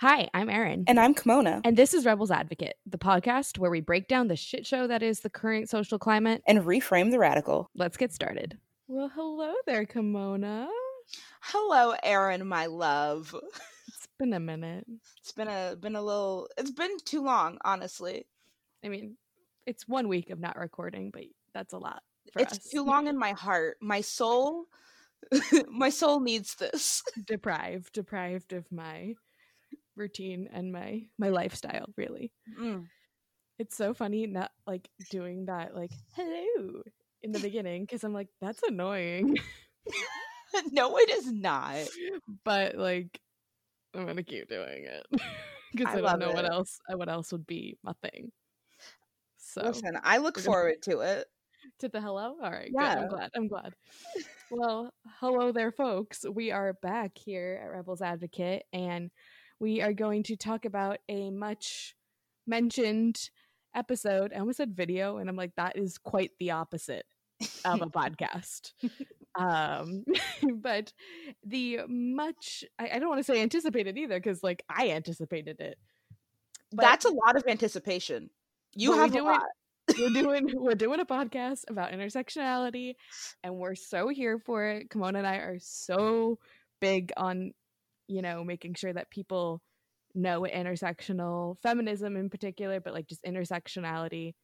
Hi, I'm Erin. And I'm Kimona. And this is Rebels Advocate, the podcast where we break down the shit show that is the current social climate and reframe the radical. Let's get started. Well, hello there, Kimona. Hello, Erin, my love. It's been a minute. It's been a been a little it's been too long, honestly. I mean, it's one week of not recording, but that's a lot. it's us. too long in my heart. My soul my soul needs this. Deprived, deprived of my routine and my my lifestyle really. Mm. it's so funny not like doing that like hello in the beginning because i'm like that's annoying. No it is not. But like i'm gonna keep doing it because I, I, don't know it. what else what else would be my thing. So listen i look forward to it. To the hello? All right yeah good. i'm glad i'm glad. Well hello there folks. We are back here at rebels advocate and we are going to talk about a much mentioned episode. I almost said video, and I'm like, that is quite the opposite of a podcast. um, but the much, I, I don't want to say anticipated either, because like I anticipated it. But That's a lot of anticipation. You have a lot. we're doing we're doing a podcast about intersectionality and we're so here for it. Kimona and I are so big on you know, making sure that people know what intersectional feminism in particular, but like just intersectionality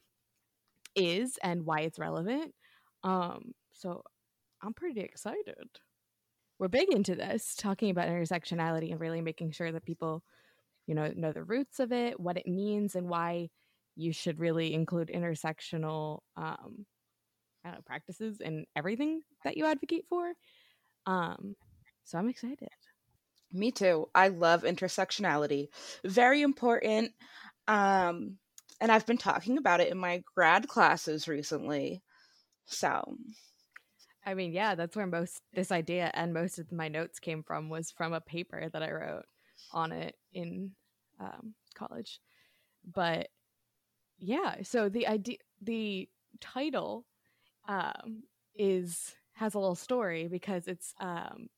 is and why it's relevant. Um, so I'm pretty excited. We're big into this, talking about intersectionality and really making sure that people, you know, know the roots of it, what it means, and why you should really include intersectional um, I don't know, practices in everything that you advocate for. Um, so I'm excited. Me too. I love intersectionality. Very important. Um, and I've been talking about it in my grad classes recently. So, I mean, yeah, that's where most this idea and most of my notes came from was from a paper that I wrote on it in um, college. But yeah, so the idea, the title um, is has a little story because it's um,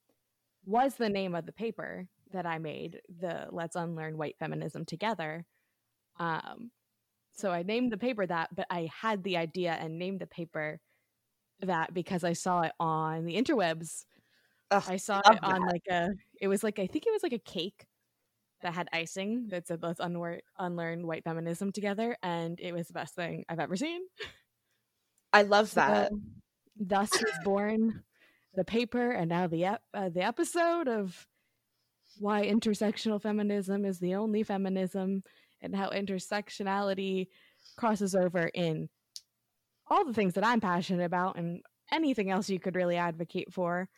was the name of the paper that I made, the Let's Unlearn White Feminism Together. Um, so I named the paper that, but I had the idea and named the paper that because I saw it on the interwebs. Ugh, I saw it on that. like a, it was like, I think it was like a cake that had icing that said let's unlearn, unlearn white feminism together. And it was the best thing I've ever seen. I love that. So, thus was born the paper and now the ep- uh, the episode of why intersectional feminism is the only feminism and how intersectionality crosses over in all the things that I'm passionate about and anything else you could really advocate for.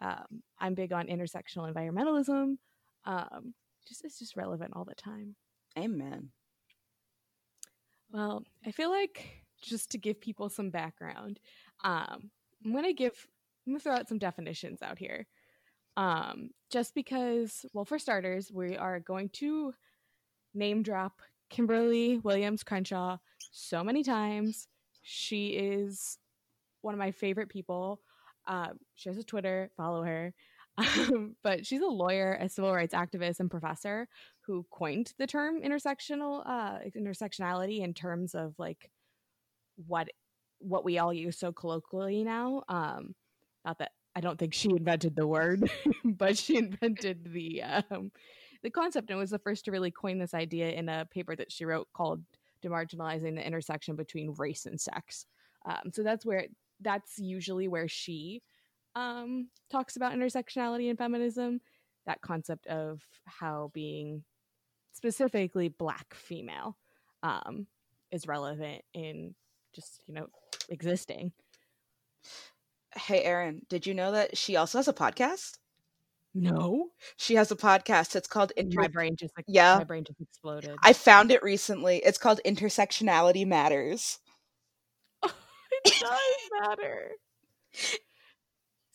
Um, I'm big on intersectional environmentalism. Um, just it's just relevant all the time. Amen. Well, I feel like just to give people some background, um, I'm going to give I'm gonna throw out some definitions out here. Um, just because, well, for starters, we are going to name drop Kimberly Williams Crenshaw so many times. She is one of my favorite people. Uh, she has a Twitter, follow her. Um, but she's a lawyer, a civil rights activist, and professor who coined the term intersectional uh, intersectionality in terms of like what what we all use so colloquially now. Um, not that I don't think she invented the word, but she invented the um, the concept and was the first to really coin this idea in a paper that she wrote called "Demarginalizing the Intersection Between Race and Sex." Um, so that's where that's usually where she um, talks about intersectionality and feminism. That concept of how being specifically Black female um, is relevant in just you know existing. Hey, Erin, did you know that she also has a podcast? No. She has a podcast. It's called Inter- My brain just like yeah. My brain just exploded. I found it recently. It's called Intersectionality Matters. Oh, it does matter.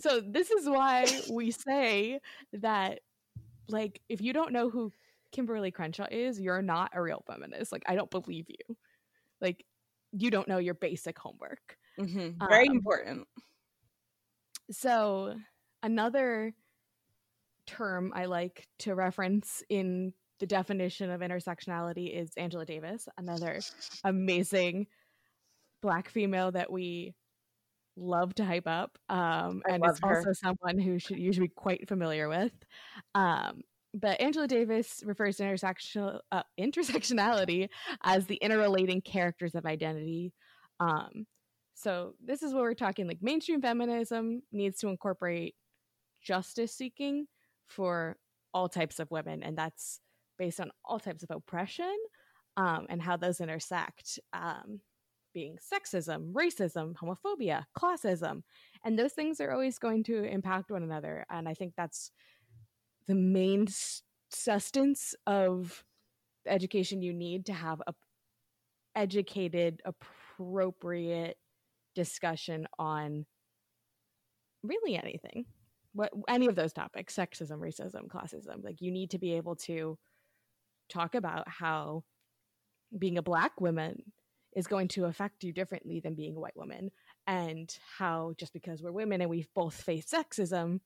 So this is why we say that like if you don't know who Kimberly Crenshaw is, you're not a real feminist. Like I don't believe you. Like you don't know your basic homework. Mm-hmm. Very um, important. So, another term I like to reference in the definition of intersectionality is Angela Davis, another amazing black female that we love to hype up. Um, and it's her. also someone who should you should be quite familiar with. Um, but Angela Davis refers to intersectional uh, intersectionality as the interrelating characters of identity. Um, so this is what we're talking like mainstream feminism needs to incorporate justice seeking for all types of women, and that's based on all types of oppression um, and how those intersect. Um, being sexism, racism, homophobia, classism. And those things are always going to impact one another. And I think that's the main sustenance of the education you need to have a educated, appropriate discussion on really anything. What any of those topics, sexism, racism, classism. Like you need to be able to talk about how being a black woman is going to affect you differently than being a white woman and how just because we're women and we've both faced sexism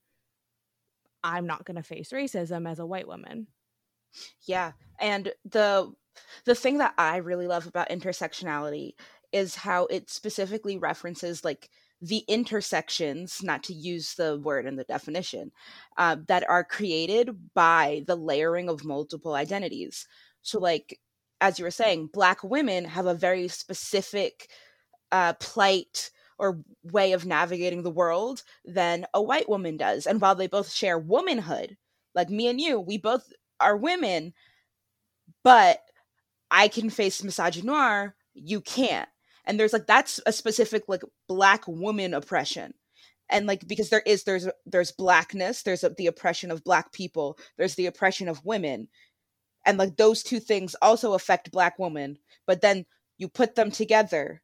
i'm not going to face racism as a white woman yeah and the the thing that i really love about intersectionality is how it specifically references like the intersections not to use the word in the definition uh, that are created by the layering of multiple identities so like as you were saying, black women have a very specific uh, plight or way of navigating the world than a white woman does. And while they both share womanhood, like me and you, we both are women, but I can face misogynoir, you can't. And there's like that's a specific like black woman oppression. And like because there is there's there's blackness, there's a, the oppression of black people, there's the oppression of women. And like those two things also affect black women but then you put them together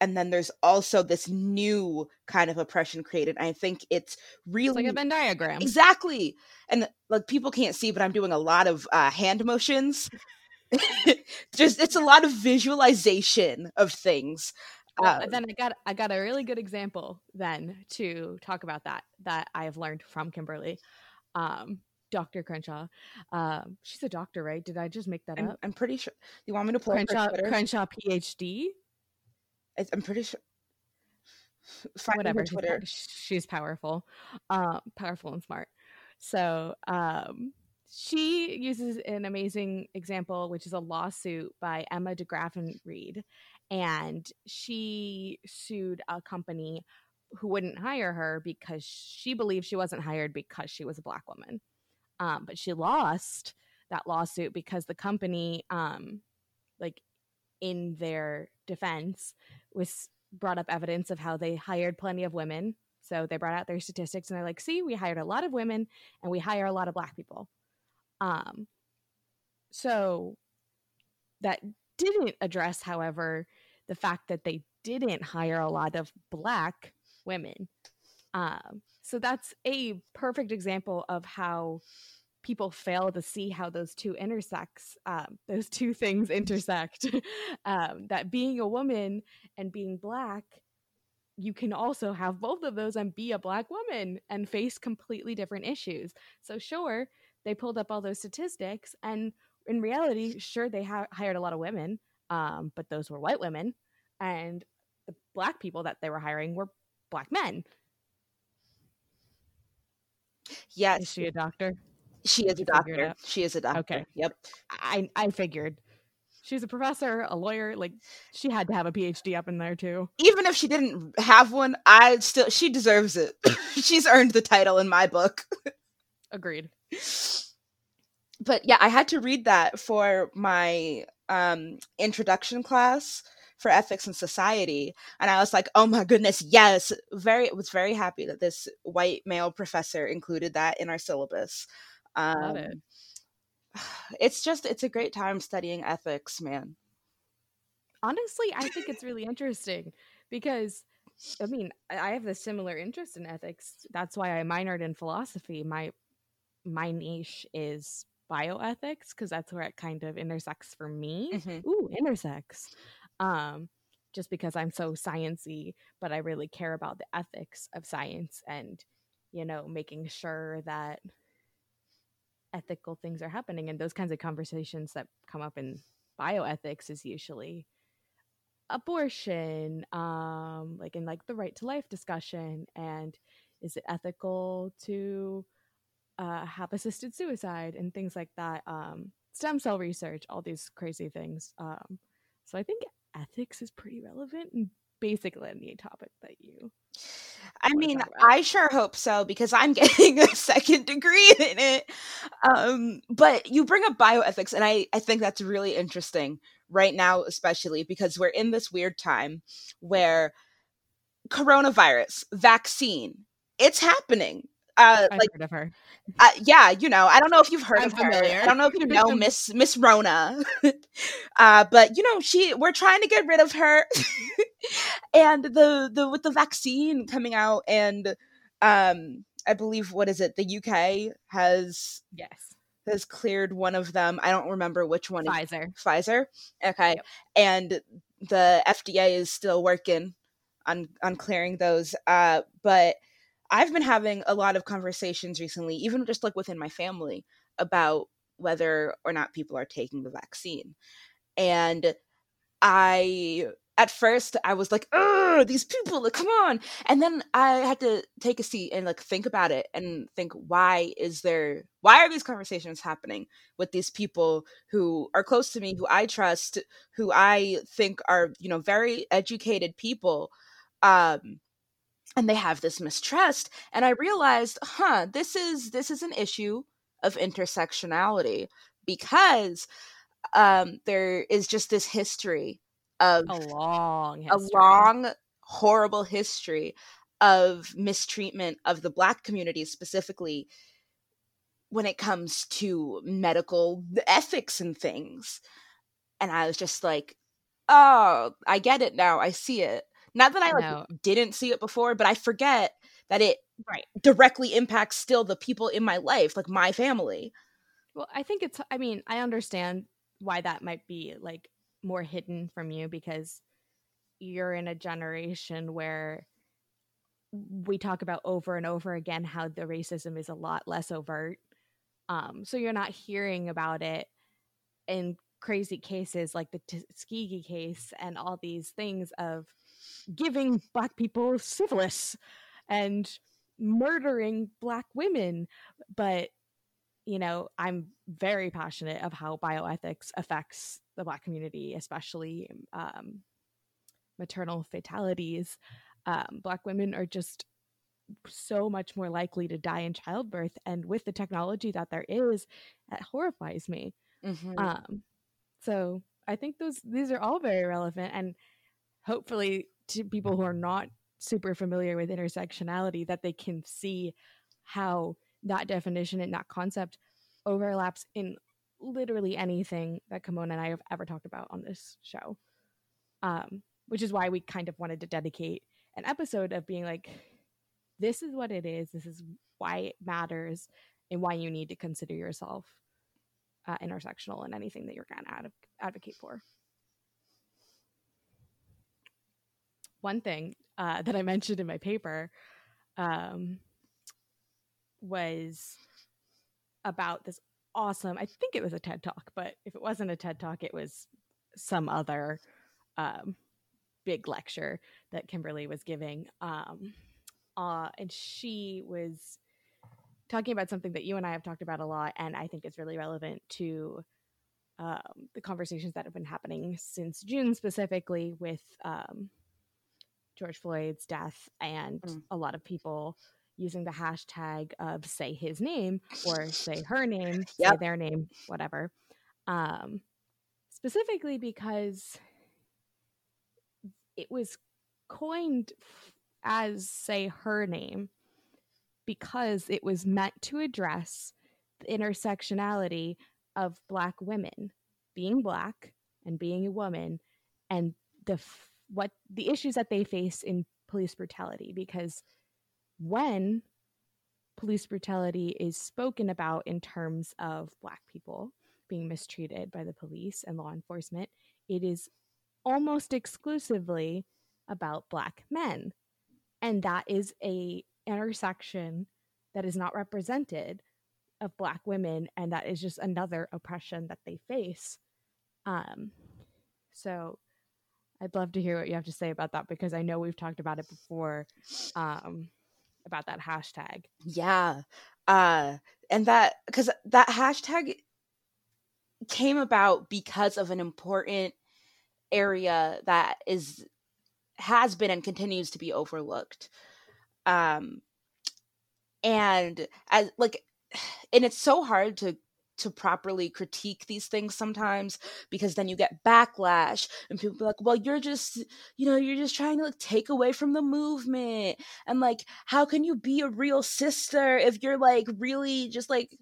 and then there's also this new kind of oppression created. I think it's really it's like a venn diagram. Exactly. And like people can't see but i'm doing a lot of uh, hand motions just it's a lot of visualization of things well, um, then I got I got a really good example then to talk about that that I have learned from Kimberly. Um, Dr. Crenshaw. Um, she's a doctor, right? Did I just make that I'm, up? I'm pretty sure. You want me to pull Crenshaw, Crenshaw PhD? I'm pretty sure. Find Whatever. Twitter. She's, she's powerful, uh, powerful and smart. So um, she uses an amazing example, which is a lawsuit by Emma DeGraffenreid, Reed, and she sued a company who wouldn't hire her because she believed she wasn't hired because she was a black woman. Um, but she lost that lawsuit because the company, um, like in their defense, was brought up evidence of how they hired plenty of women. So they brought out their statistics and they're like, see, we hired a lot of women and we hire a lot of black people. Um, so that didn't address, however, the fact that they didn't hire a lot of black women. Um, so that's a perfect example of how people fail to see how those two intersects um, those two things intersect um, that being a woman and being black you can also have both of those and be a black woman and face completely different issues so sure they pulled up all those statistics and in reality sure they ha- hired a lot of women um, but those were white women and the black people that they were hiring were black men Yes. Is she a doctor? She is a doctor. She is a doctor. Okay. Yep. I I figured. She's a professor, a lawyer. Like she had to have a PhD up in there too. Even if she didn't have one, I still she deserves it. She's earned the title in my book. Agreed. But yeah, I had to read that for my um introduction class for ethics and society. And i was like oh my goodness yes. Very was very happy that this white male professor included that in our syllabus. Um, Love it. it's just it's a great time studying ethics man. Honestly i think it's really interesting because i mean i have a similar interest in ethics. That's why i minored in philosophy. My my niche is bioethics because that's where it kind of intersects for me. Mm-hmm. Ooh, intersects um, just because I'm so sciency, but I really care about the ethics of science and, you know, making sure that ethical things are happening and those kinds of conversations that come up in bioethics is usually abortion um like in like the right to life discussion and is it ethical to uh, have assisted suicide and things like that um stem cell research all these crazy things um so i think ethics is pretty relevant in basically any topic that you I mean, I sure hope so because I'm getting a second degree in it. Um, but you bring up bioethics, and I, I think that's really interesting right now, especially because we're in this weird time where coronavirus vaccine it's happening uh I've like heard of her. uh, yeah you know i don't know if you've heard I'm of her i don't know if you know miss miss rona uh but you know she we're trying to get rid of her and the the with the vaccine coming out and um i believe what is it the uk has Yes, has cleared one of them i don't remember which one Pfizer. Pfizer. Okay. Yep. And the FDA is still working on on clearing those. Uh, but I've been having a lot of conversations recently, even just like within my family, about whether or not people are taking the vaccine. And I at first I was like, oh, these people, like, come on!" And then I had to take a seat and like think about it and think, why is there? Why are these conversations happening with these people who are close to me, who I trust, who I think are you know very educated people? Um, and they have this mistrust and i realized huh this is this is an issue of intersectionality because um there is just this history of A long, a long horrible history of mistreatment of the black community specifically when it comes to medical ethics and things. And i was just like oh i get it now i see it not that i like No. didn't see it before but i forget that it right. directly impacts still the people in my life like my family Well, I think it's. I mean, I understand why that might be like more hidden from you because you're in a generation where we talk about over and over again how the racism is a lot less overt. Um, so you're not hearing about it in crazy cases like the Tuskegee case and all these things of giving black people syphilis and murdering black women. But you know, I'm very passionate of how bioethics affects the Black community, especially um, maternal fatalities. Um, black women are just so much more likely to die in childbirth, and with the technology that there is, that horrifies me. Mhm. Um, so I think those these are all very relevant, and hopefully to people who are not super familiar with intersectionality, that they can see how that definition and that concept overlaps in literally anything that Kimona and I have ever talked about on this show. Um, which is why we kind of wanted to dedicate an episode of being like, this is what it is, this is why it matters, and why you need to consider yourself uh, intersectional in anything that you're going to ad- advocate for. One thing uh, that I mentioned in my paper um, was about this awesome, I think it was a TED Talk, but if it wasn't a TED Talk, it was some other um, big lecture that Kimberly was giving. Um, uh, and she was talking about something that you and I have talked about a lot, and I think is really relevant to um, the conversations that have been happening since June, specifically with um, George Floyd's death, and Mm. a lot of people using the hashtag of say his name or say her name, say their name, whatever. Um, specifically because it was coined as say her name because it was meant to address the intersectionality of black women being black and being a woman and the f- what the issues that they face in police brutality because when police brutality is spoken about in terms of black people being mistreated by the police and law enforcement it is almost exclusively about black men. And that is a intersection that is not represented of black women and that is just another oppression that they face. Um so i'd love to hear what you have to say about that because i know we've talked about it before um about that hashtag. Yeah uh and that because that hashtag came about because of an important area that is has been and continues to be overlooked. Um and as like and it's so hard to to properly critique these things sometimes because then you get backlash and people be like well you're just you know you're just trying to like take away from the movement. And like how can you be a real sister if you're like really just like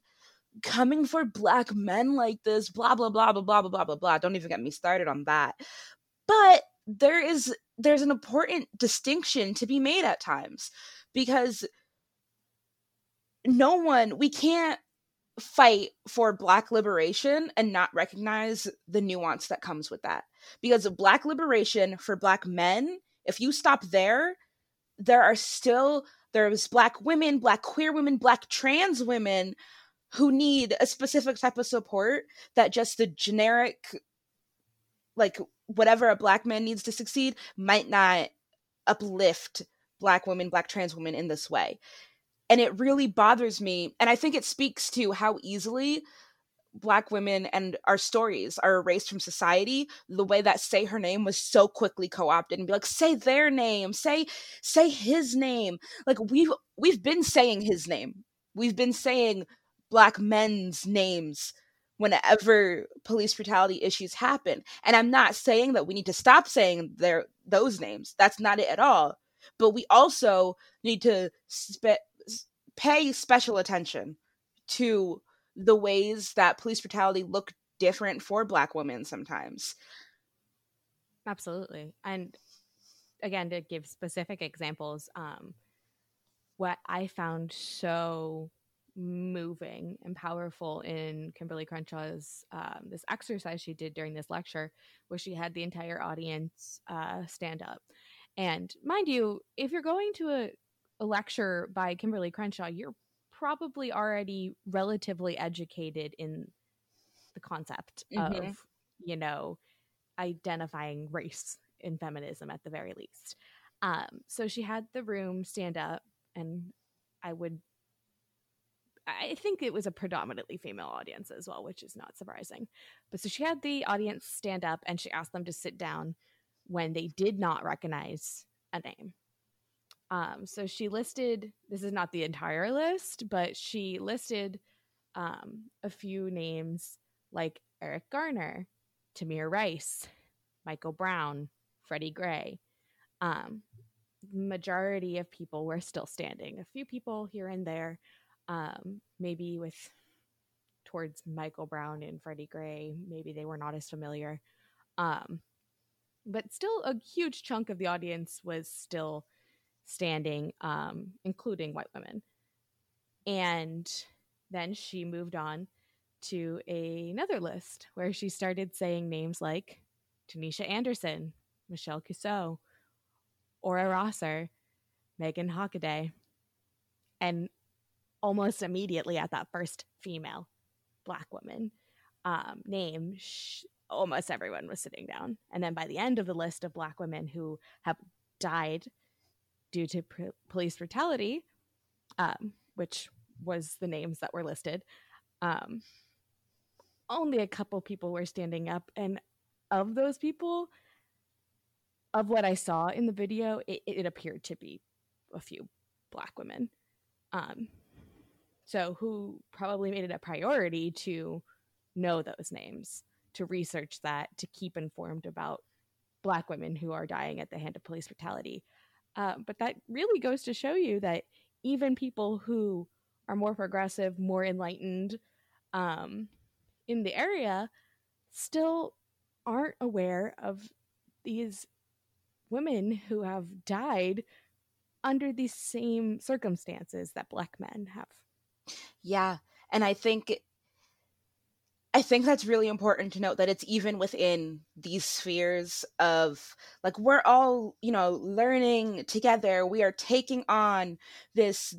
coming for black men like this? Blah blah blah blah blah blah blah blah. Blah don't even get me started on that. But there is there's an important distinction to be made at times because no one we can't fight for black liberation and not recognize the nuance that comes with that. Because of black liberation for black men if you stop there there are still there's black women black queer women black trans women who need a specific type of support that just the generic like whatever a black man needs to succeed might not uplift black women black trans women in this way and it really bothers me and i think it speaks to how easily black women and our stories are erased from society the way that say her name was so quickly co-opted and be like say their name say say his name. Like we've we've been saying his name. We've been saying black men's names whenever police brutality issues happen. And i'm not saying that we need to stop saying their those names. That's not it at all. But we also need to spe- pay special attention to the ways that police brutality look different for black women sometimes. Absolutely. And again to give specific examples um what i found so moving and powerful in kimberly crenshaw's um, this exercise she did during this lecture where she had the entire audience uh, stand up. And mind you if you're going to a a lecture by Kimberly Crenshaw, you're probably already relatively educated in the concept mm-hmm. of, you know, identifying race in feminism at the very least. Um, so she had the room stand up, and I would, I think it was a predominantly female audience as well, which is not surprising. But so she had the audience stand up and she asked them to sit down when they did not recognize a name. Um, so she listed, this is not the entire list, but she listed um, a few names like Eric Garner, Tamir Rice, Michael Brown, Freddie Gray. Um, majority of people were still standing. A few people here and there, um, maybe with towards Michael Brown and Freddie Gray, maybe they were not as familiar. Um, but still, a huge chunk of the audience was still standing, um, including white women. And then she moved on to a, another list where she started saying names like Tanisha Anderson, Michelle Cusseaux, Aura Rosser, Meagan Hockaday. And almost immediately at that first female black woman um, name, almost everyone was sitting down. And then by the end of the list of black women who have died due to pr- police brutality, um, which was the names that were listed, um, only a couple people were standing up. And of those people, of what I saw in the video, it, it appeared to be a few black women. Um, so, who probably made it a priority to know those names, to research that, to keep informed about black women who are dying at the hand of police brutality. Uh, but that really goes to show you that even people who are more progressive, more enlightened um, in the area still aren't aware of these women who have died under these same circumstances that black men have. Yeah. And I think I think that's really important to note that it's even within these spheres of like we're all, you know, learning together. We are taking on this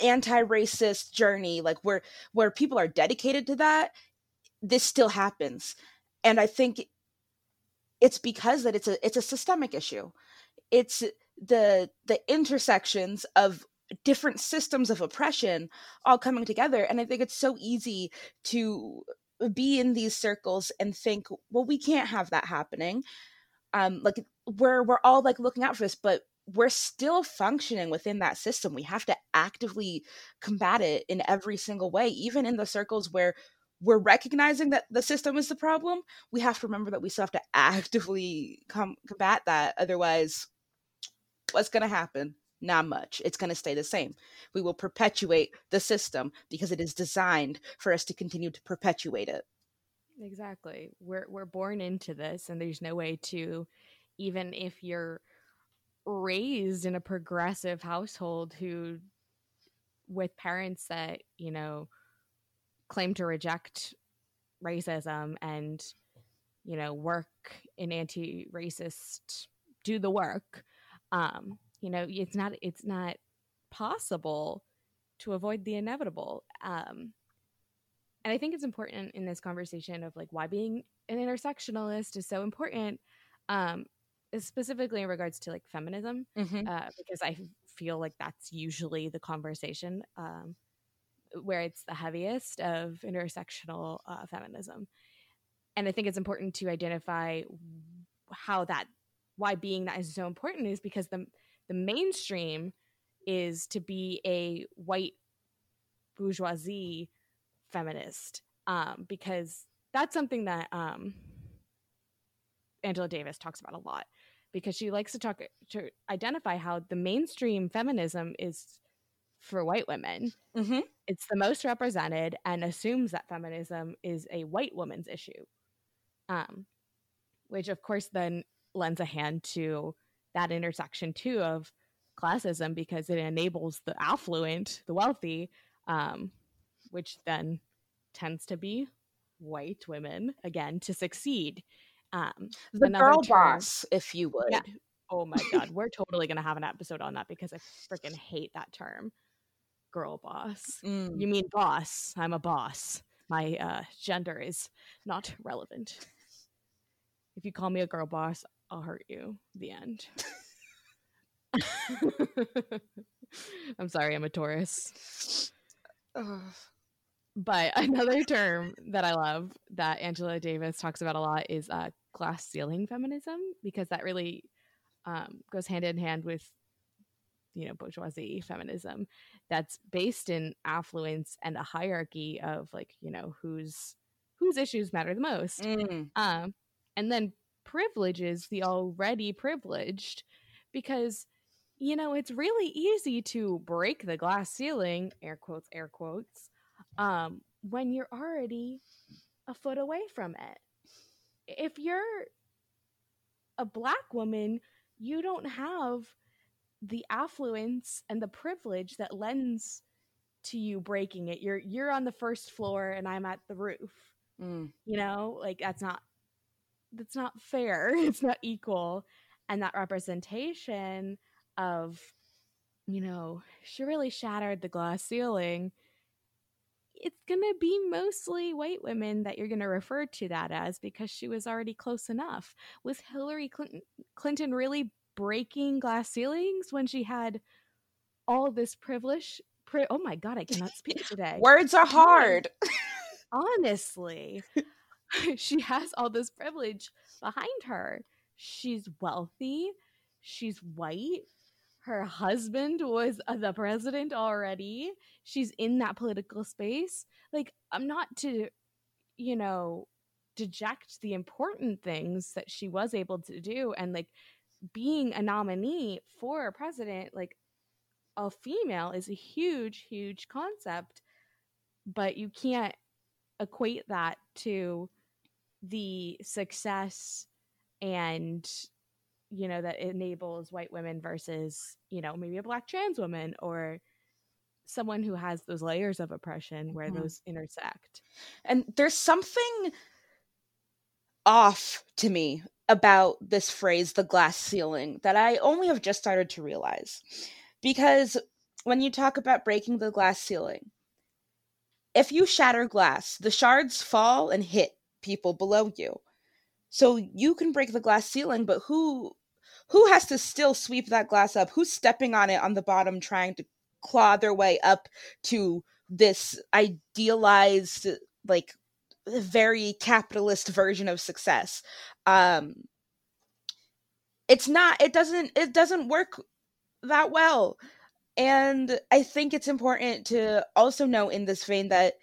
anti-racist journey like where where people are dedicated to that this still happens and i think it's because that it's a it's a systemic issue it's the the intersections of different systems of oppression all coming together and i think it's so easy to be in these circles and think well we can't have that happening. Um like we're we're all like looking out for this but we're still functioning within that system. We have to actively combat it in every single way even in the circles where we're recognizing that the system is the problem. We have to remember that we still have to actively com- combat that. Otherwise what's going to happen not much. It's going to stay the same. We will perpetuate the system because it is designed for us to continue to perpetuate it. Exactly. We're we're born into this and there's no way to even if you're raised in a progressive household who with parents that, you know, claim to reject racism and you know, work in anti-racist do the work um you know it's not it's not possible to avoid the inevitable um and i think it's important in this conversation of like why being an intersectionalist is so important um specifically in regards to like feminism mm-hmm. uh, because i feel like that's usually the conversation um where it's the heaviest of intersectional uh, feminism and i think it's important to identify how that why being that is so important is because the the mainstream is to be a white bourgeoisie feminist um, because that's something that um, Angela Davis talks about a lot because she likes to talk to identify how the mainstream feminism is for white women. Mm-hmm. It's the most represented and assumes that feminism is a white woman's issue, um, which of course then lends a hand to that intersection too of classism because it enables the affluent, the wealthy, um, which then tends to be white women again to succeed. Um, the girl term, boss, if you would. Yeah. Oh my god, we're totally gonna have an episode on that because I freaking hate that term, girl boss. Mm. You mean boss? I'm a boss. My uh, gender is not relevant. If you call me a girl boss, I'll hurt you. The end. I'm sorry, I'm a Taurus. But another term that I love that Angela Davis talks about a lot is uh, glass ceiling feminism because that really um, goes hand in hand with you know bourgeoisie feminism that's based in affluence and a hierarchy of like you know whose whose issues matter the most mm. um, and then privileges the already privileged because you know it's really easy to break the glass ceiling air quotes air quotes um when you're already a foot away from it. If you're a black woman you don't have the affluence and the privilege that lends to you breaking it. You're you're on the first floor and i'm at the roof. Mm. you know like that's not that's not fair it's not equal. And that representation of you know she really shattered the glass ceiling it's going to be mostly white women that you're going to refer to that as because she was already close enough. Was hillary clinton, clinton really breaking glass ceilings when she had all this privilege pri- oh my god i cannot speak today. Words are hard. honestly she has all this privilege behind her. She's wealthy, she's white. Her husband was uh, the president already. She's in that political space. Like, I'm not to, you know, deject the important things that she was able to do. And like being a nominee for a president, like a female, is a huge, huge concept. But you can't equate that to the success and you know that enables white women versus you know maybe a black trans woman or someone who has those layers of oppression where mm-hmm. those intersect and there's something off to me about this phrase the glass ceiling that i only have just started to realize because when you talk about breaking the glass ceiling, if you shatter glass, the shards fall and hit people below you. So you can break the glass ceiling, but who who has to still sweep that glass up? Who's stepping on it on the bottom trying to claw their way up to this idealized like very capitalist version of success. Um it's not it doesn't it doesn't work that well. And I think it's important to also know in this vein that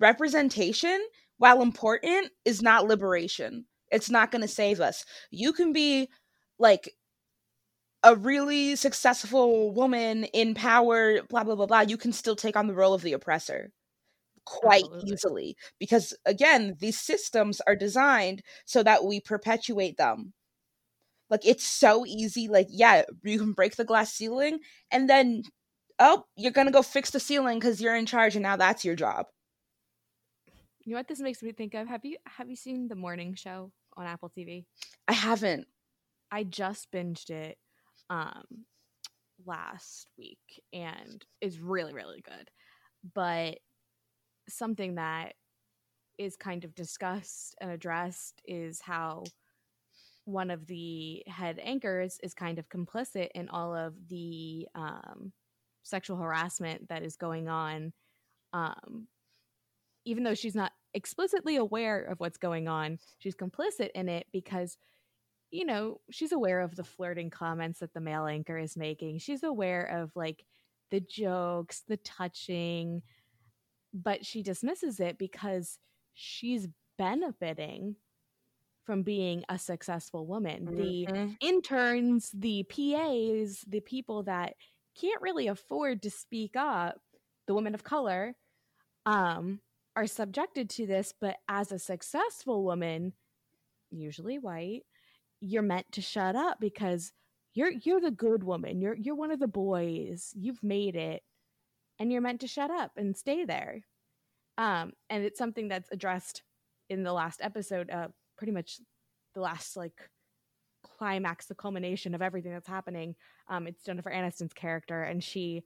representation, while important, is not liberation. It's not going to save us. You can be like a really successful woman in power, blah, blah, blah, blah. You can still take on the role of the oppressor quite Absolutely. easily because, again, these systems are designed so that we perpetuate them. Like, it's so easy. Like, yeah, you can break the glass ceiling and then oh, you're gonna go fix the ceiling because you're in charge and now that's your job. You know what this makes me think of? Have you have you seen the morning show on Apple TV? I haven't. I just binged it um last week and is really, really good. But something that is kind of discussed and addressed is how one of the head anchors is kind of complicit in all of the um, sexual harassment that is going on um, even though she's not explicitly aware of what's going on she's complicit in it because you know she's aware of the flirting comments that the male anchor is making she's aware of like the jokes the touching but she dismisses it because she's benefiting from being a successful woman. Mm-hmm. The interns, the PAs, the people that can't really afford to speak up, the women of color, um, are subjected to this. But as a successful woman, usually white, you're meant to shut up because you're you're the good woman. You're you're one of the boys. You've made it, and you're meant to shut up and stay there. Um, and it's something that's addressed in the last episode. Uh, pretty much the last like climax, the culmination of everything that's happening. Um, it's Jennifer Aniston's character, and she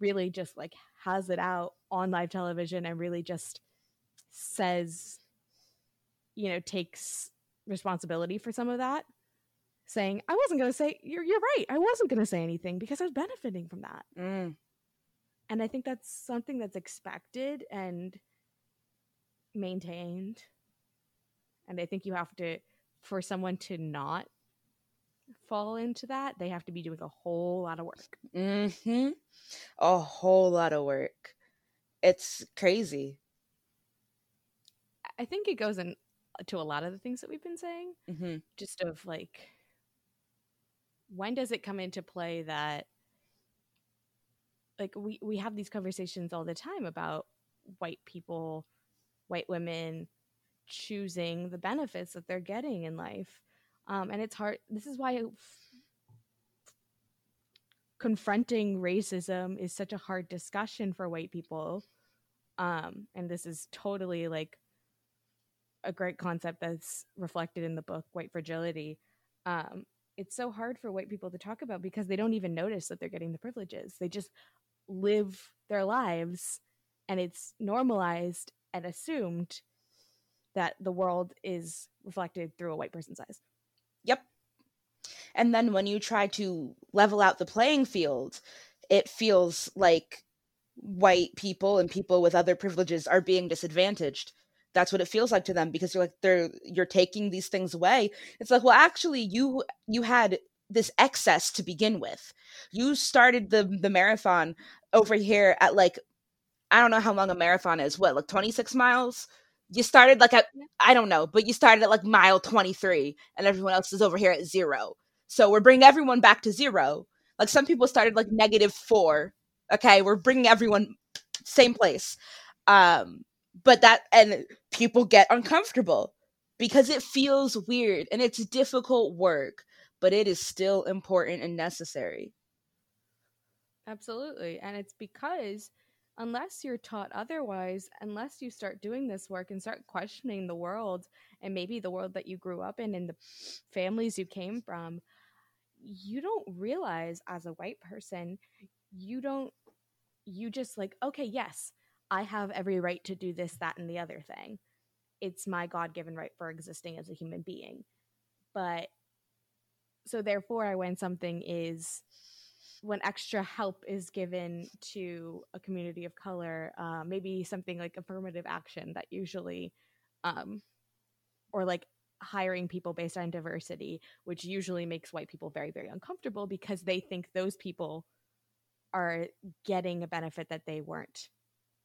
really just like has it out on live television and really just says, you know, takes responsibility for some of that, saying, "I wasn't going to say you're you're right. I wasn't going to say anything because I was benefiting from that." Mm. And I think that's something that's expected and maintained. And I think you have to, for someone to not fall into that, they have to be doing a whole lot of work. Mm-hmm. A whole lot of work. It's crazy. I think it goes in to a lot of the things that we've been saying. Mm-hmm. Just of like, when does it come into play that, like, we we have these conversations all the time about white people, white women choosing the benefits that they're getting in life um, and it's hard this is why confronting racism is such a hard discussion for white people um, and this is totally like a great concept that's reflected in the book white fragility um, it's so hard for white people to talk about because they don't even notice that they're getting the privileges they just live their lives and it's normalized and assumed that the world is reflected through a white person's eyes Yep. And then when you try to level out the playing field, it feels like white people and people with other privileges are being disadvantaged. That's what it feels like to them because you're like they're you're taking these things away. It's like, well, actually you you had this excess to begin with. You started the the marathon over here at like I don't know how long a marathon is. What, like 26 miles? you started like at I don't know, but you started at like mile 23 and everyone else is over here at 0. So we're bringing everyone back to 0. Like some people started like negative 4. Okay, we're bringing everyone same place. Um but that and people get uncomfortable because it feels weird and it's difficult work, but it is still important and necessary. Absolutely. And it's because unless you're taught otherwise, unless you start doing this work and start questioning the world and maybe the world that you grew up in and the families you came from, you don't realize as a white person, you don't you just like, okay, yes, I have every right to do this, that, and the other thing. It's my God given right for existing as a human being. But so therefore, when something is when extra help is given to a community of color, uh, maybe something like affirmative action that usually, um, or like hiring people based on diversity, which usually makes white people very, very uncomfortable because they think those people are getting a benefit that they weren't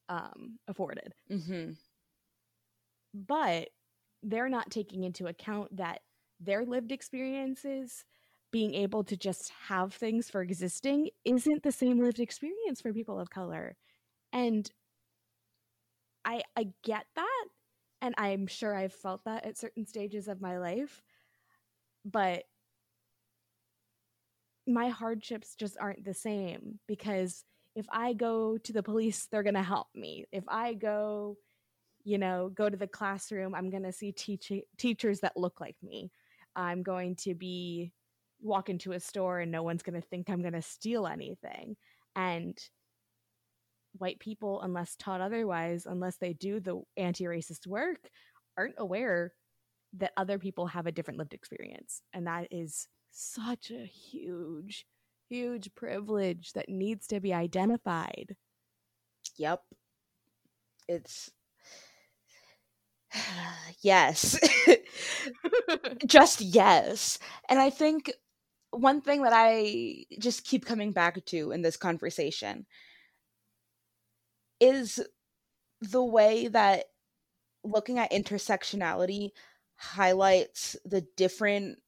um, afforded. Mm-hmm. But they're not taking into account that their lived experiences being able to just have things for existing isn't the same lived experience for people of color. And I I get that and I'm sure I've felt that at certain stages of my life. But my hardships just aren't the same because if I go to the police, they're going to help me. If I go, you know, go to the classroom, I'm going to see teach- teachers that look like me. I'm going to be walk into a store and no one's going to think I'm going to steal anything. And white people, unless taught otherwise, unless they do the anti racist work, aren't aware that other people have a different lived experience. And that is such a huge, huge privilege that needs to be identified. Yep. It's. yes. Just yes. And I think one thing that I just keep coming back to in this conversation is the way that looking at intersectionality highlights the different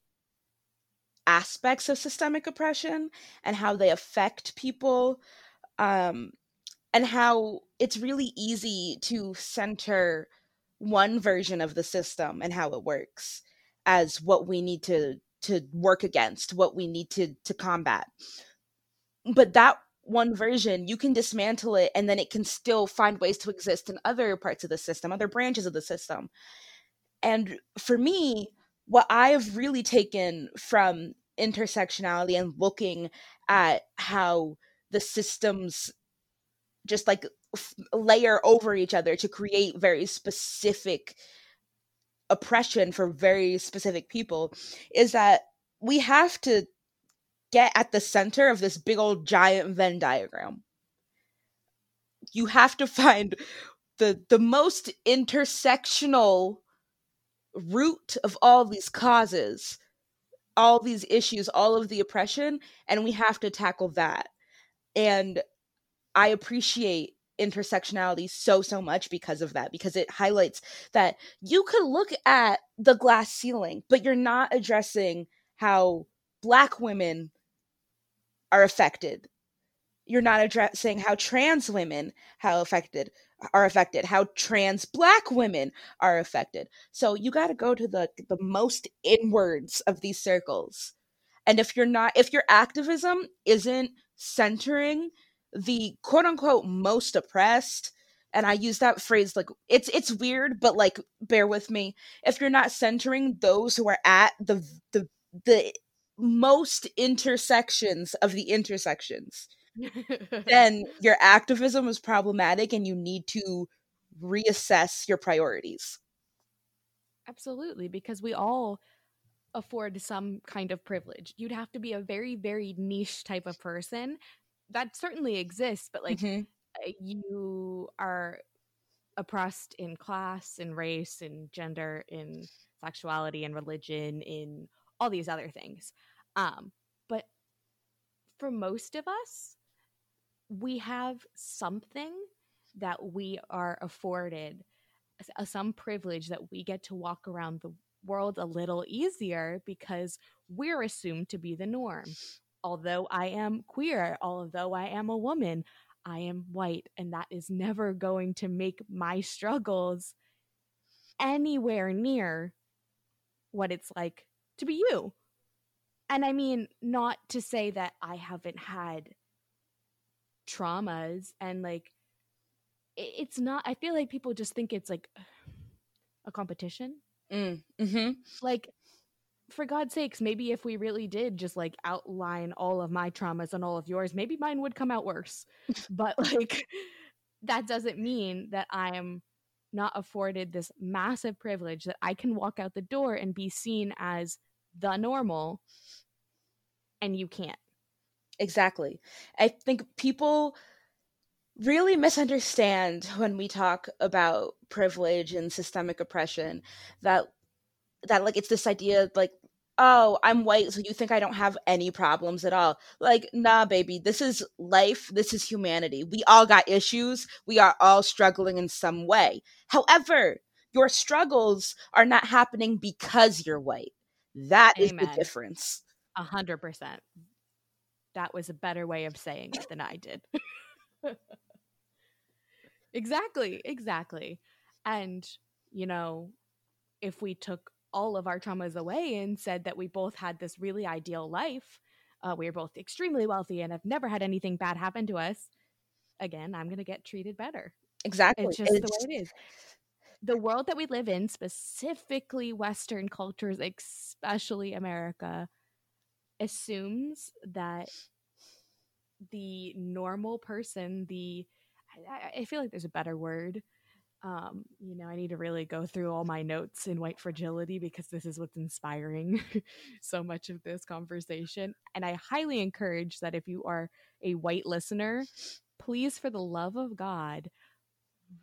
aspects of systemic oppression and how they affect people um, and how it's really easy to center one version of the system and how it works as what we need to to work against what we need to to combat. But that one version you can dismantle it and then it can still find ways to exist in other parts of the system other branches of the system. And for me what i have really taken from intersectionality and looking at how the systems just like f- layer over each other to create very specific oppression for very specific people is that we have to get at the center of this big old giant Venn diagram. You have to find the the most intersectional root of all these causes, all these issues, all of the oppression, and we have to tackle that. And I appreciate intersectionality so so much because of that because it highlights that you could look at the glass ceiling but you're not addressing how black women are affected you're not addressing how trans women how affected are affected how trans black women are affected. So you got to go to the the most inwards of these circles. And if you're not if your activism isn't centering the quote unquote most oppressed and i use that phrase like it's it's weird but like bear with me. If you're not centering those who are at the the the most intersections of the intersections then your activism is problematic and you need to reassess your priorities. Absolutely because we all afford some kind of privilege. You'd have to be a very very niche type of person. That certainly exists but like mm-hmm. Uh, you are oppressed in class in race in gender in sexuality in religion in all these other things. Um but for most of us we have something that we are afforded uh, some privilege that we get to walk around the world a little easier because we're assumed to be the norm although I am queer, although I am a woman, I am white, and that is never going to make my struggles anywhere near what it's like to be you. And I mean, not to say that I haven't had traumas and like, it's not, I feel like people just think it's like a competition. Mm, mm-hmm. Like, for God's sakes, maybe if we really did just like outline all of my traumas and all of yours, maybe mine would come out worse. but like that doesn't mean that I am not afforded this massive privilege that I can walk out the door and be seen as the normal and you can't. Exactly. I think people really misunderstand when we talk about privilege and systemic oppression that that like it's this idea like oh i'm white so you think i don't have any problems at all. Like nah baby this is life this is humanity. We all got issues we are all struggling in some way. However your struggles are not happening because you're white. That Amen. is the difference. A hundred percent that was a better way of saying it than i did exactly exactly and you know if we took all of our traumas away and said that we both had this really ideal life. Uh, we are both extremely wealthy and have never had anything bad happen to us. Again, I'm going to get treated better. Exactly. It's just it's... the way it is. The world that we live in, specifically Western cultures, especially America, assumes that the normal person, the I, I feel like there's a better word um, you know, I need to really go through all my notes in white fragility because this is what's inspiring so much of this conversation. And I highly encourage that if you are a white listener, please, for the love of God,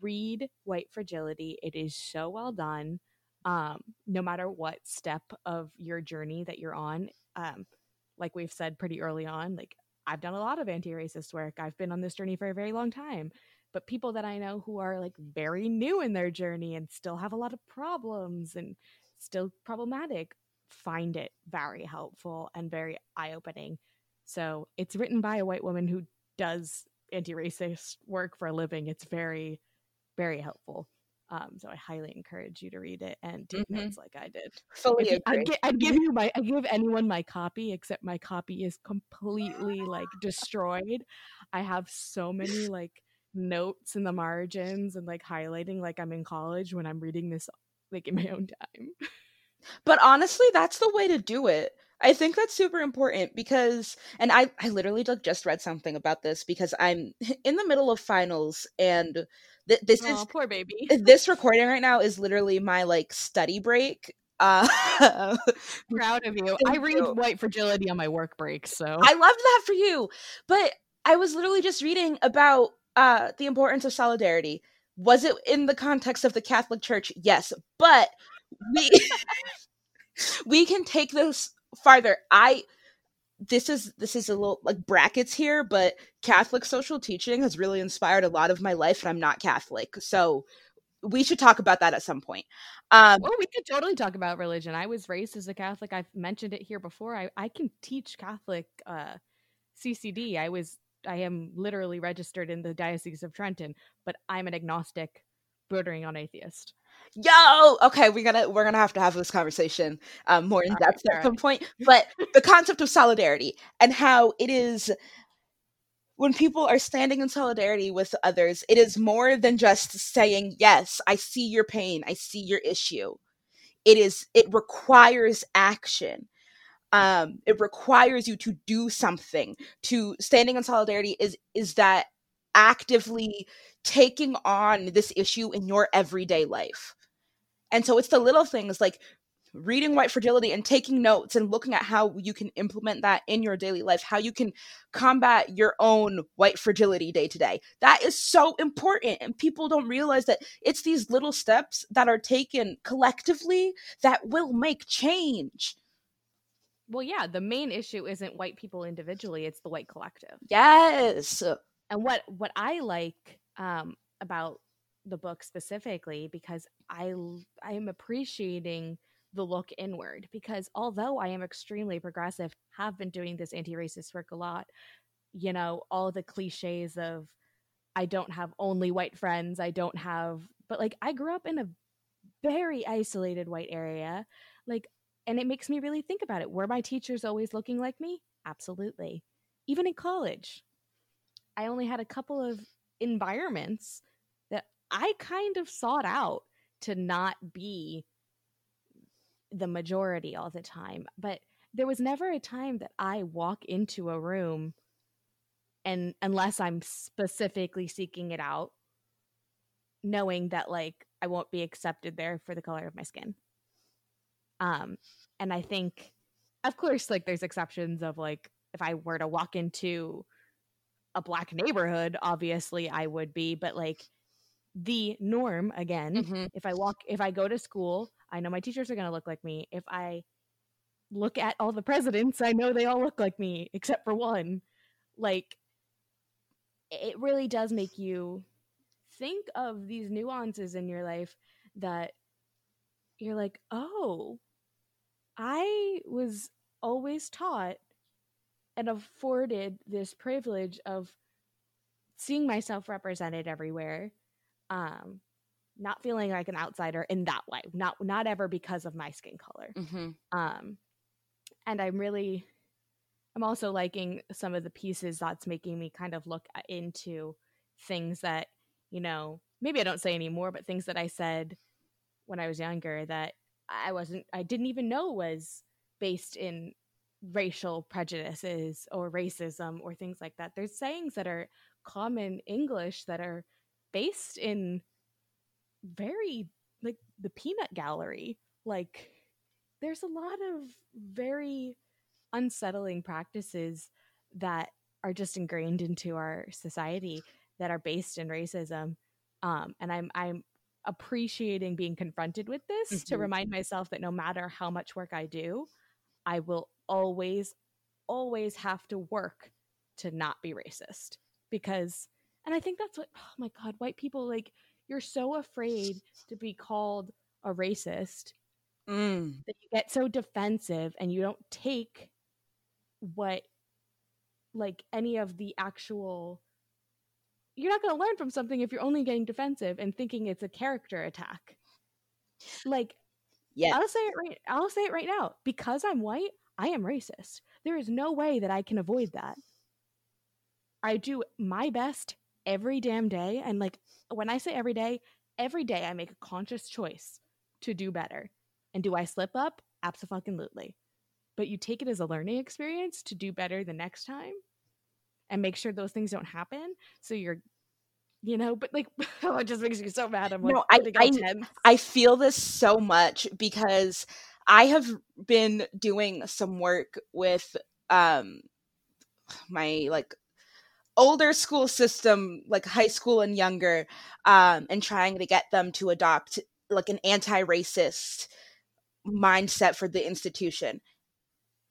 read White Fragility. It is so well done. Um, no matter what step of your journey that you're on, um, like we've said pretty early on, like I've done a lot of anti racist work. I've been on this journey for a very long time but people that I know who are like very new in their journey and still have a lot of problems and still problematic find it very helpful and very eye opening. So it's written by a white woman who does anti racist work for a living. It's very, very helpful. Um, so I highly encourage you to read it and take mm-hmm. notes like I did. Fully you, I'd, I'd, give you my, I give anyone my copy, except my copy is completely like destroyed. I have so many like notes in the margins and like highlighting like I'm in college when I'm reading this like in my own time. But honestly, that's the way to do it. I think that's super important because and I I literally just read something about this because I'm in the middle of finals and th- this Aww, is poor baby. this recording right now is literally my like study break uh proud of you. I read you. White Fragility on my work break, so I loved that for you. But I was literally just reading about uh, the importance of solidarity. Was it in the context of the Catholic Church? Yes, but we we can take this farther. I this is this is a little like brackets here, but Catholic social teaching has really inspired a lot of my life, and I'm not Catholic, so we should talk about that at some point. Um, well, we could totally talk about religion. I was raised as a Catholic. I've mentioned it here before. I I can teach Catholic uh, CCD. I was I am literally registered in the Diocese of Trenton, but I'm an agnostic, bordering on atheist. Yo, okay, we're gonna we're gonna have to have this conversation um, more in all depth right, at some right. point. But the concept of solidarity and how it is when people are standing in solidarity with others, it is more than just saying, Yes, I see your pain, I see your issue. It is it requires action um, it requires you to do something to standing in solidarity is is that actively taking on this issue in your everyday life and so it's the little things like reading white fragility and taking notes and looking at how you can implement that in your daily life how you can combat your own white fragility day to day that is so important and people don't realize that it's these little steps that are taken collectively that will make change well, yeah, the main issue isn't white people individually; it's the white collective. Yes. And what what I like um, about the book specifically, because I I am appreciating the look inward, because although I am extremely progressive, have been doing this anti-racist work a lot. You know, all the cliches of I don't have only white friends. I don't have, but like I grew up in a very isolated white area. Like and it makes me really think about it. Were my teachers always looking like me? Absolutely. Even in college, I only had a couple of environments I kind of sought out to not be the majority all the time. But there was never a time that I walk into a room and unless I'm specifically seeking it out, knowing that like I won't be accepted there for the color of my skin. Um, and I think, of course, like there's exceptions of like if I were to walk into a black neighborhood, obviously I would be, but like the norm again, mm-hmm. if I walk, if I go to school, I know my teachers are going to look like me. If I look at all the presidents, I know they all look like me except for one. Like, it really does make you think of these nuances in your life that you're like, oh, I was always taught and afforded this privilege of seeing myself represented everywhere um not feeling like an outsider in that way not not ever because of my skin color mm-hmm. um and i'm really i'm also liking some of the pieces that's making me kind of look into things that you know, maybe I don't say anymore, but things that I said when I was younger that I wasn't, I didn't even know was based in racial prejudices or racism or things like that. There's sayings that are common English that are based in very, like, the peanut gallery. Like, there's a lot of very unsettling practices that are just ingrained into our society that are based in racism. Um, and I'm I'm appreciating being confronted with this mm-hmm. to remind myself that no matter how much work I do, I will always, always have to work to not be racist. Because and I think that's what oh my god, white people like you're so afraid to be called a racist mm. that you get so defensive and you don't take what like any of the actual you're not going to learn from something if you're only getting defensive and thinking it's a character attack. Like, yeah, I'll say it right. I'll say it right now. Because I'm white, I am racist. There is no way that I can avoid that. I do my best every damn day, and like when I say every day, every day I make a conscious choice to do better. And do I slip up? Absolutely. But you take it as a learning experience to do better the next time and make sure those things don't happen. So you're you know, but like oh, it just makes me so mad. I'm like, no, I, I, I feel this so much because I have been doing some work with um my like older school system, like high school and younger, um, and trying to get them to adopt like an anti-racist mindset for the institution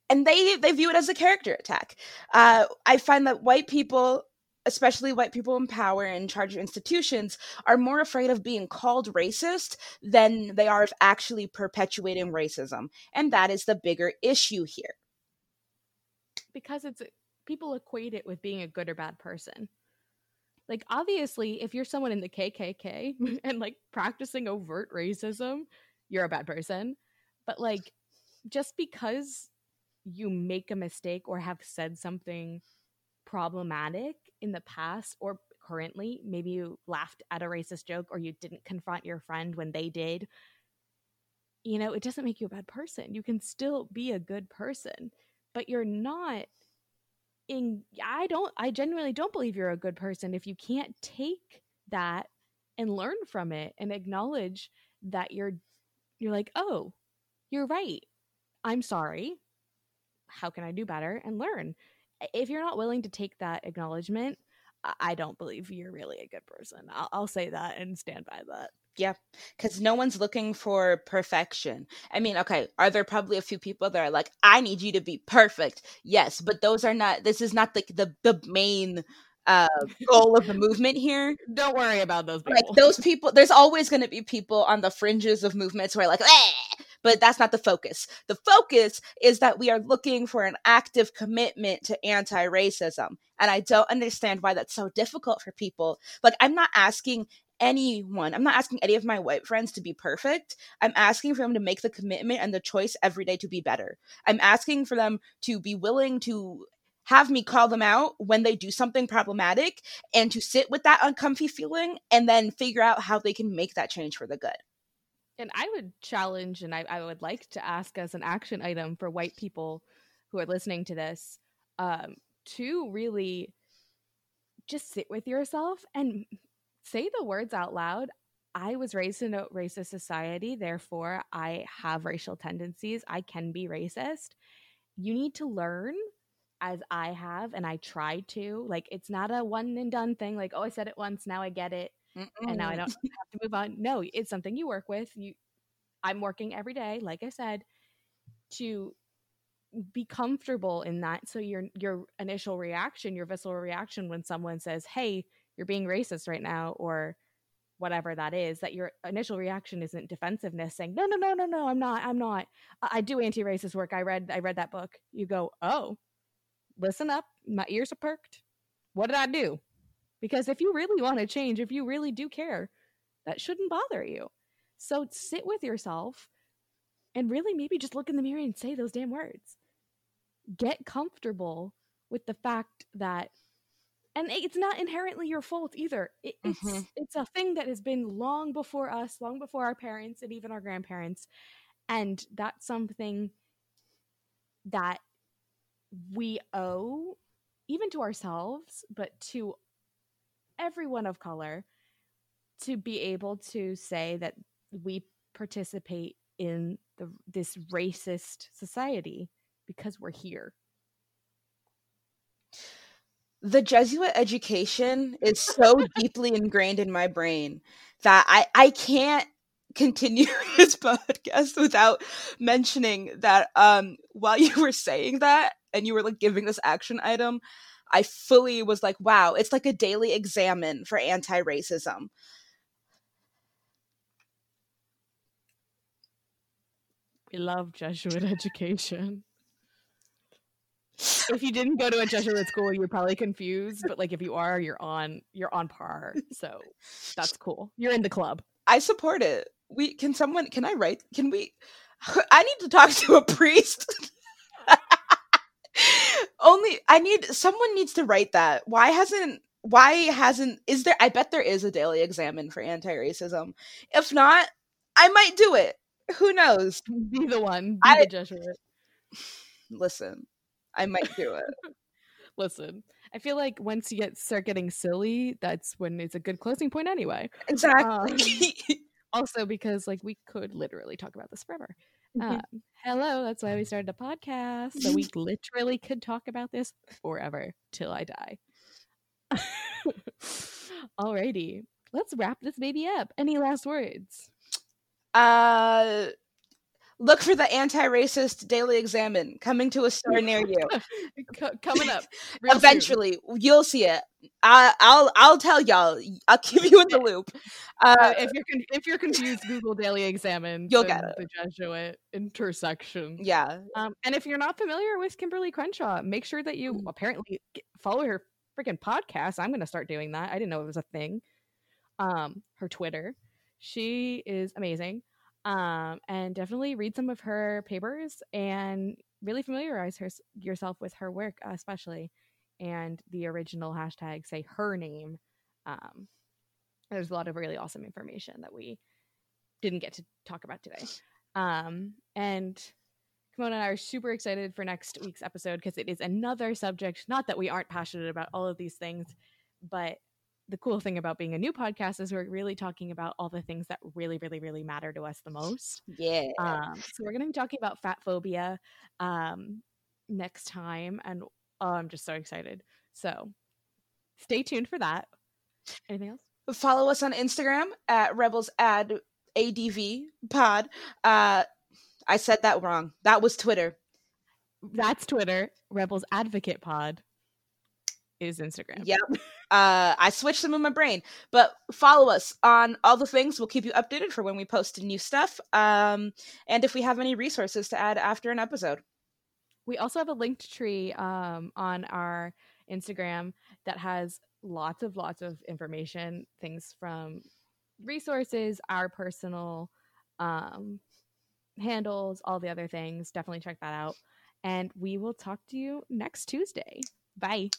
and they they view it as a character attack. Uh, I find that white people, especially white people in power and in charge of institutions, are more afraid of being called racist than they are of actually perpetuating racism, and that is the bigger issue here. Because it's people equate it with being a good or bad person. Like obviously, if you're someone in the KKK and like practicing overt racism, you're a bad person. But like just because you make a mistake or have said something problematic in the past or currently, maybe you laughed at a racist joke or you didn't confront your friend when they did, you know, it doesn't make you a bad person. You can still be a good person, but you're not in I don't I genuinely don't believe you're a good person if you can't take that and learn from it and acknowledge that you're you're like, "Oh, you're right. I'm sorry how can I do better and learn. If you're not willing to take that acknowledgement, I don't believe you're really a good person. I'll, I'll say that and stand by that. Yeah, because no one's looking for perfection. I mean, okay, are there probably a few people that are like, I need you to be perfect? Yes, but those are not, this is not the, the, the main uh goal of the movement here. Don't worry about those people. Like those people, there's always going to be people on the fringes of movements who are like, eh! but that's not the focus. The focus is that we are looking for an active commitment to anti racism. And I don't understand why that's so difficult for people. Like, I'm not asking anyone, I'm not asking any of my white friends to be perfect. I'm asking for them to make the commitment and the choice every day to be better. I'm asking for them to be willing to have me call them out when they do something problematic and to sit with that uncomfy feeling and then figure out how they can make that change for the good and I would challenge and I, I would like to ask as an action item for white people who are listening to this um, to really just sit with yourself and say the words out loud. I was raised in a racist society, therefore, I have racial tendencies. I can be racist. You need to learn as I have, and I try to. Like, it's not a one and done thing. Like, oh, I said it once, now I get it, Mm-mm. and now I don't have to move on. No, it's something you work with. You, I'm working every day, like I said, to be comfortable in that. So your your initial reaction, your visceral reaction when someone says, "Hey, you're being racist right now," or whatever that is that your initial reaction isn't defensiveness saying no no no no no i'm not i'm not. I do anti-racist work. I read i read that book. You go oh listen up. My ears are perked. What did i do? Because if you really want to change if you really do care that shouldn't bother you. So sit with yourself and really maybe just look in the mirror and say those damn words. Get comfortable with the fact that and it's not inherently your fault either. It, it's mm-hmm. it's a thing that has been long before us, long before our parents and even our grandparents, and that's something that we owe even to ourselves, but to everyone of color to be able to say that we participate in the this racist society because we're here the Jesuit education is so deeply ingrained in my brain that I I can't continue this podcast without mentioning that um while you were saying that and you were like giving this action item I fully was like wow it's like a daily examen for anti-racism. We love Jesuit education if you didn't go to a Jesuit school, you're probably confused. But like if you are, you're on you're on par. So that's cool. You're in the club. I support it. We can someone can I write? Can we? I need to talk to a priest. Only I need someone needs to write that. Why hasn't why hasn't is there I bet there is a daily examen for anti-racism. If not, I might do it. Who knows? Be the one. Be I, the Jesuit. Listen, I might do it. Listen, I feel like once you get start getting silly, that's when it's a good closing point anyway. Exactly. Um, also, because like we could literally talk about this forever. Mm-hmm. Um, hello, that's why we started a podcast. So we literally could talk about this forever till I die. Alrighty, let's wrap this baby up. Any last words? Uh Look for the anti-racist Daily Examen coming to a store near you. coming up. Eventually, soon. you'll see it. I, will I'll tell y'all. I'll keep you in the loop. Uh, uh, if you're con- if you're confused, Google Daily Examen. You'll get it. The Jesuit intersection. Yeah. Um, and if you're not familiar with Kimberlé Crenshaw, make sure that you mm. apparently follow her freaking podcast. I'm going to start doing that. I didn't know it was a thing. Um, her Twitter. She is amazing um, and definitely read some of her papers and really familiarize her, yourself with her work, especially and the original hashtag say her name. Um, there's a lot of really awesome information that we didn't get to talk about today. Um, and Kimona and I are super excited for next week's episode because it is another subject. Not that we aren't passionate about all of these things, but the cool thing about being a new podcast is we're really talking about all the things that really, really, really matter to us the most. Yeah. Um, so we're going to be talking about fat phobia um, next time, and oh, I'm just so excited. So stay tuned for that. Anything else? Follow us on Instagram at Rebels Ad ADV Pod. Uh, I said that wrong. That was Twitter. That's Twitter. Rebels Advocate Pod is Instagram. Yep. Uh, I switched them in my brain. But follow us on all the things. We'll keep you updated for when we post new stuff. Um, and if we have any resources to add after an episode. We also have a Linktree um, on our Instagram that has lots of lots of information, things from resources, our personal um, handles, all the other things. Definitely check that out. And we will talk to you next Tuesday. Bye.